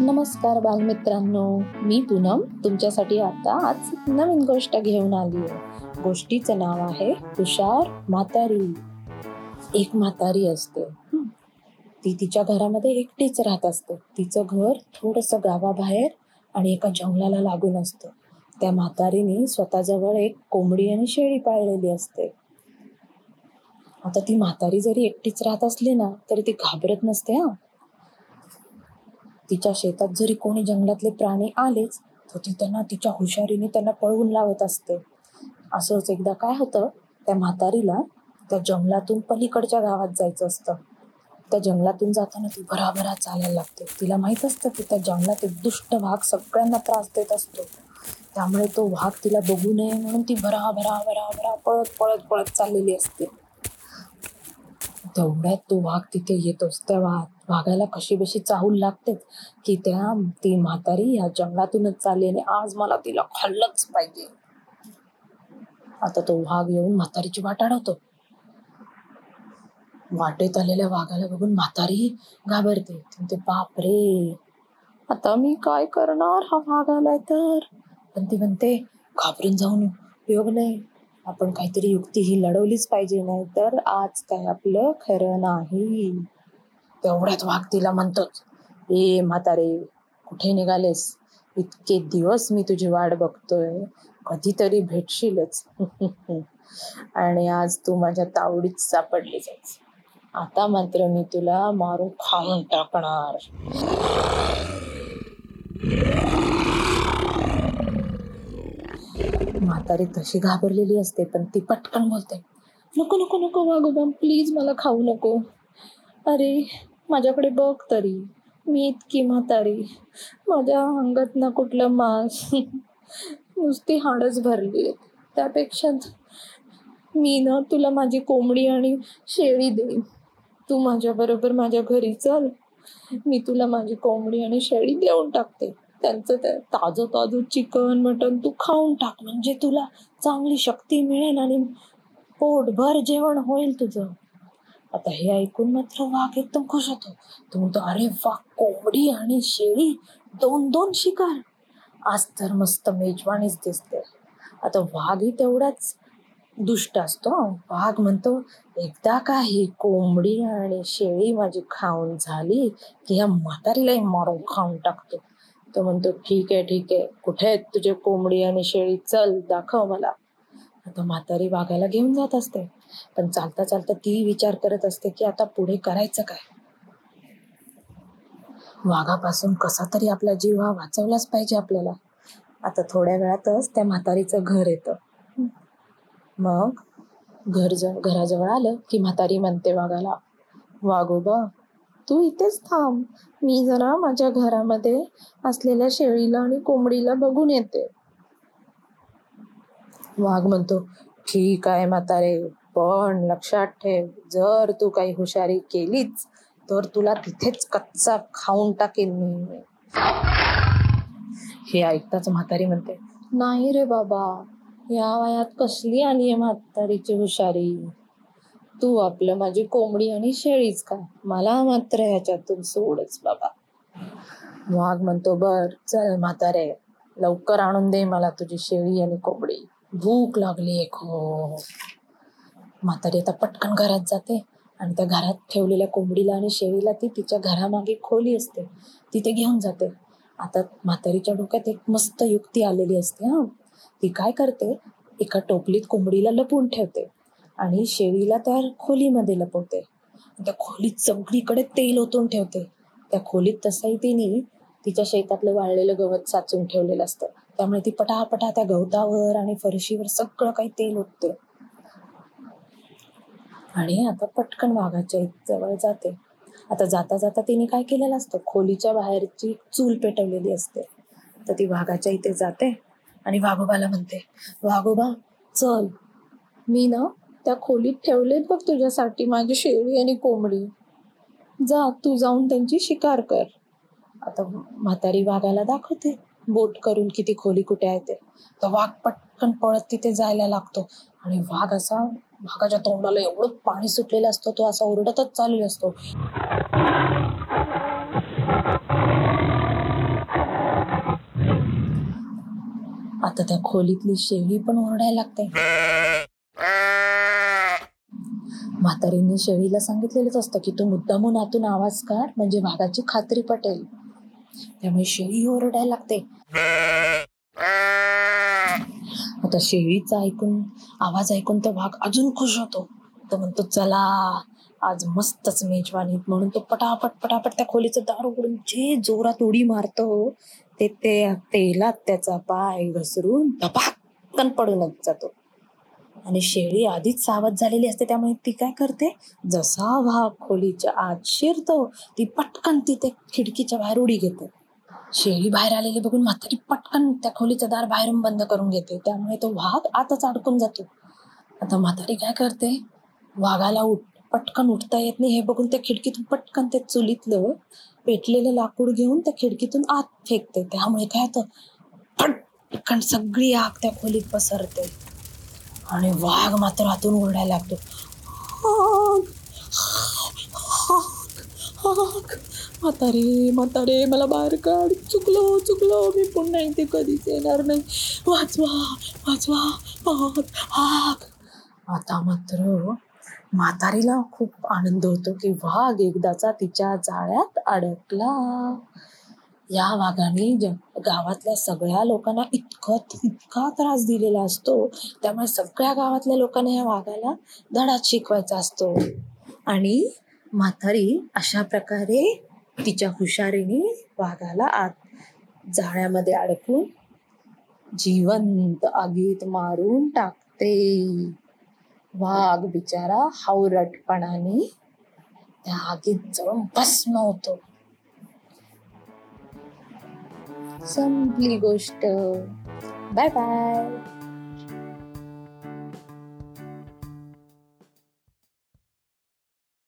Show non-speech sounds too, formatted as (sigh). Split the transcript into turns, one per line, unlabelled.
नमस्कार बालमित्रांनो मी पूनम. तुमच्यासाठी आता आज नवीन गोष्ट घेऊन आली आहे. गोष्टीचं नाव आहे तुषार म्हातारी. एक म्हातारी असते. ती तिच्या घरामध्ये एकटीच राहत असते. तिचं घर थोडंसं गावाबाहेर आणि एका जंगलाला लागून असतं. त्या म्हातारीने स्वतःजवळ एक कोंबडी आणि शेळी पाळलेली असते. आता ती म्हातारी जरी एकटीच राहत असली ना तरी ती घाबरत नसते हा. तिच्या शेतात जरी कोणी जंगलातले प्राणी आलेच तर ती त्यांना तिच्या हुशारीने त्यांना पळवून लावत असते. असंच एकदा काय होतं त्या म्हातारीला त्या जंगलातून पलीकडच्या गावात जायचं असतं. त्या जंगलातून जाताना ती भराभरा चालायला लागते. तिला माहीत असतं की त्या जंगलात एक दुष्ट वाघ सगळ्यांना त्रास देत असतो. त्यामुळे तो वाघ तिला बघू नये म्हणून ती भराभरा भराभरा पळत पळत पळत चाललेली असते. तेवढ्यात तो वाघ तिथे येतोच. तेव्हा वाघाला कशी बशी चाहूल लागतेच की त्या ती म्हातारी या जंगलातूनच चालली आणि आज मला तिला खाल्लंच पाहिजे. आता तो वाघ येऊन म्हातारीची वाट अडवतो वाटेत आलेल्या वाघाला बघून म्हातारी घाबरते. ते बापरे आता मी काय करणार हा वाघ आलाय तर? पण ती म्हणते घाबरून जाऊन उपयोग नाही. आपण काहीतरी युक्ती ही लढवलीच पाहिजे नाही तर आज काय आपलं खरं नाही. तेवढ्यात वाघ तिला म्हणतोच ए म्हातारे कुठे निघालेस? इतके दिवस मी तुझी वाट बघतोय. कधीतरी भेटशीलच. (laughs) आणि आज तू माझ्या तावडीत सापडलीच आता मात्र मी तुला मारून खाऊन टाकणार. म्हातारी तशी घाबरलेली असते पण ती पटकन बोलते नको नको नको वागोबा प्लीज मला खाऊ नको. अरे माझ्याकडे बघ तरी. मी इतकी म्हातारी. माझ्या अंगात ना कुठलं मांस. नुसती हाडच भरली आहेत. त्यापेक्षा मी ना तुला माझी कोंबडी आणि शेळी देईन. तू माझ्याबरोबर माझ्या घरी चल. मी तुला माझी कोंबडी आणि शेळी देऊन टाकते. त्यांचं ते ताजं ताजं चिकन मटन तू खाऊन टाक. म्हणजे तुला चांगली शक्ती मिळेल आणि पोटभर जेवण होईल तुझं. आता हे ऐकून मात्र वाघ एकदम खुश होतो. तो म्हणतो अरे वा कोंबडी आणि शेळी दोन दोन शिकार. आज तर मस्त मेजवानीच दिसते. आता वाघही तेवढाच दुष्ट असतो वाघ म्हणतो एकदा का ही कोंबडी आणि शेळी माझी खाऊन झाली की या म्हातारीलाही मारून खाऊन टाकतो. तो म्हणतो ठीक आहे ठीक आहे. कुठे आहेत तुझे कोंबडी आणि शेळी? चल दाखव मला. आता म्हातारी वाघाला घेऊन जात असते. पण चालता चालता ती विचार करत असते की आता पुढे करायचं काय? वाघापासून कसा तरी आपला जीव हा वाचवलाच पाहिजे आपल्याला. आता थोड्या वेळातच त्या म्हातारीचं घर येतं. मग घर ज घराजवळ आलं की म्हातारी म्हणते वाघाला वाघोबा तू इथेच थांब. मी जरा माझ्या घरामध्ये असलेल्या शेळीला आणि कोंबडीला बघून येते. वाघ म्हणतो ठीक आहे म्हातारे पण लक्षात ठेव जर तू काही हुशारी केलीच तर तुला तिथेच कच्चा खाऊन टाकेन मी. हे ऐकताच म्हातारी म्हणते नाही रे बाबा या वयात कसली आली आहे म्हातारीची हुशारी? तू आपलं माझी कोंबडी आणि शेळीच का मला मात्र ह्याच्यातून सोडच बाबा. वाघ म्हणतो बर चल म्हातारे लवकर आणून दे मला तुझी शेळी आणि कोंबडी. भूक लागली आहे हो. खूप म्हातारी आता पटकन घरात जाते आणि त्या घरात ठेवलेल्या कोंबडीला आणि शेळीला ती तिच्या घरामागे खोली असते. तिथे घेऊन जाते. आता म्हातारीच्या डोक्यात एक मस्त युक्ती आलेली असते हा. ती काय करते? एका टोपलीत कोंबडीला लपवून ठेवते आणि शेळीला त्या खोलीमध्ये लपवते. त्या खोलीत सगळीकडे तेल ओतून ठेवते. त्या खोलीत तसाही तिने तिच्या शेतातलं वाळलेलं गवत साचून ठेवलेलं असतं. त्यामुळे ती पटापटा त्या गवतावर आणि फरशीवर सगळं काही तेल ओतते. आणि आता पटकन वाघाच्या जवळ जाते. आता जाता जाता तिने काय केलेलं असतं? खोलीच्या बाहेरची चूल पेटवलेली असते. तर ती वाघाच्या इथे जाते आणि वाघोबाला म्हणते वाघोबा चल. मी ना त्या खोलीत ठेवलेत बघ तुझ्यासाठी माझी शेळी आणि कोंबडी. जा तू जाऊन त्यांची शिकार कर. आता म्हातारी वाघाला दाखवते. बोट करून किती खोली कुठे आहे ते. तर वाघ पटकन पळत तिथे जायला लागतो. आणि वाघ असा वाघाच्या तोंडाला एवढं पाणी सुटलेलं असतं तो असा ओरडतच चालू असतो. आता त्या खोलीतली शेळी पण ओरडायला लागते. म्हातारींनी शेळीला सांगितलेलंच असतं की तू मुद्दामून आतून आवाज काढ म्हणजे वाघाची खात्री पटेल. त्यामुळे शेळी ओरडायला लागते. आता शेळीचा ऐकून आवाज ऐकून तो वाघ अजून खुश होतो. तो म्हणतो चला आज मस्तच मेजवानीत म्हणून तो पटापट पटापट त्या खोलीचं दार उघडून जे जोरात उडी मारतो ते तेलात त्याचा पाय घसरून टपाकन पडूनच जातो. आणि शेळी आधीच सावध झालेली असते त्यामुळे ती काय करते? जसा वाघ खोलीच्या आत शिरतो ती पटकन तिथे खिडकीच्या बाहेर उडी घेते. शेळी बाहेर आलेली बघून म्हातारी पटकन त्या खोलीचं दार बाहेरून बंद करून घेते. त्यामुळे तो वाघ आतच अडकून जातो. आता म्हातारी काय करते? वाघाला उठ पटकन उठता येत नाही. हे बघून त्या खिडकीतून पटकन ते चुलीतलं पेटलेलं लाकूड घेऊन त्या खिडकीतून आत फेकते. त्यामुळे काय होतं? पटकन सगळी आग त्या खोलीत पसरते. आणि वाघ मात्र आतून ओरडायला लागतो. म्हातारे म्हातारे मला बाहेर काढ. चुकलो चुकलो. मी पुन्हा इथे कधीच येणार नाही. वाचवा वाचवा. हाक आता मात्र म्हातारीला खूप आनंद होतो की वाघ एकदाचा तिच्या जाळ्यात अडकला. या वाघाने ज गावातल्या सगळ्या लोकांना इतकं इतका त्रास दिलेला असतो. त्यामुळे सगळ्या गावातल्या लोकांना या वाघाला धडा शिकवायचा असतो. आणि म्हातारी अशा प्रकारे तिच्या हुशारीने वाघाला आत जाळ्यामध्ये अडकून जिवंत आगीत मारून टाकते. वाघ बिचारा हावरटपणाने त्या आगीत जळून भस्म होतो. संपली गोष्ट. Bye bye.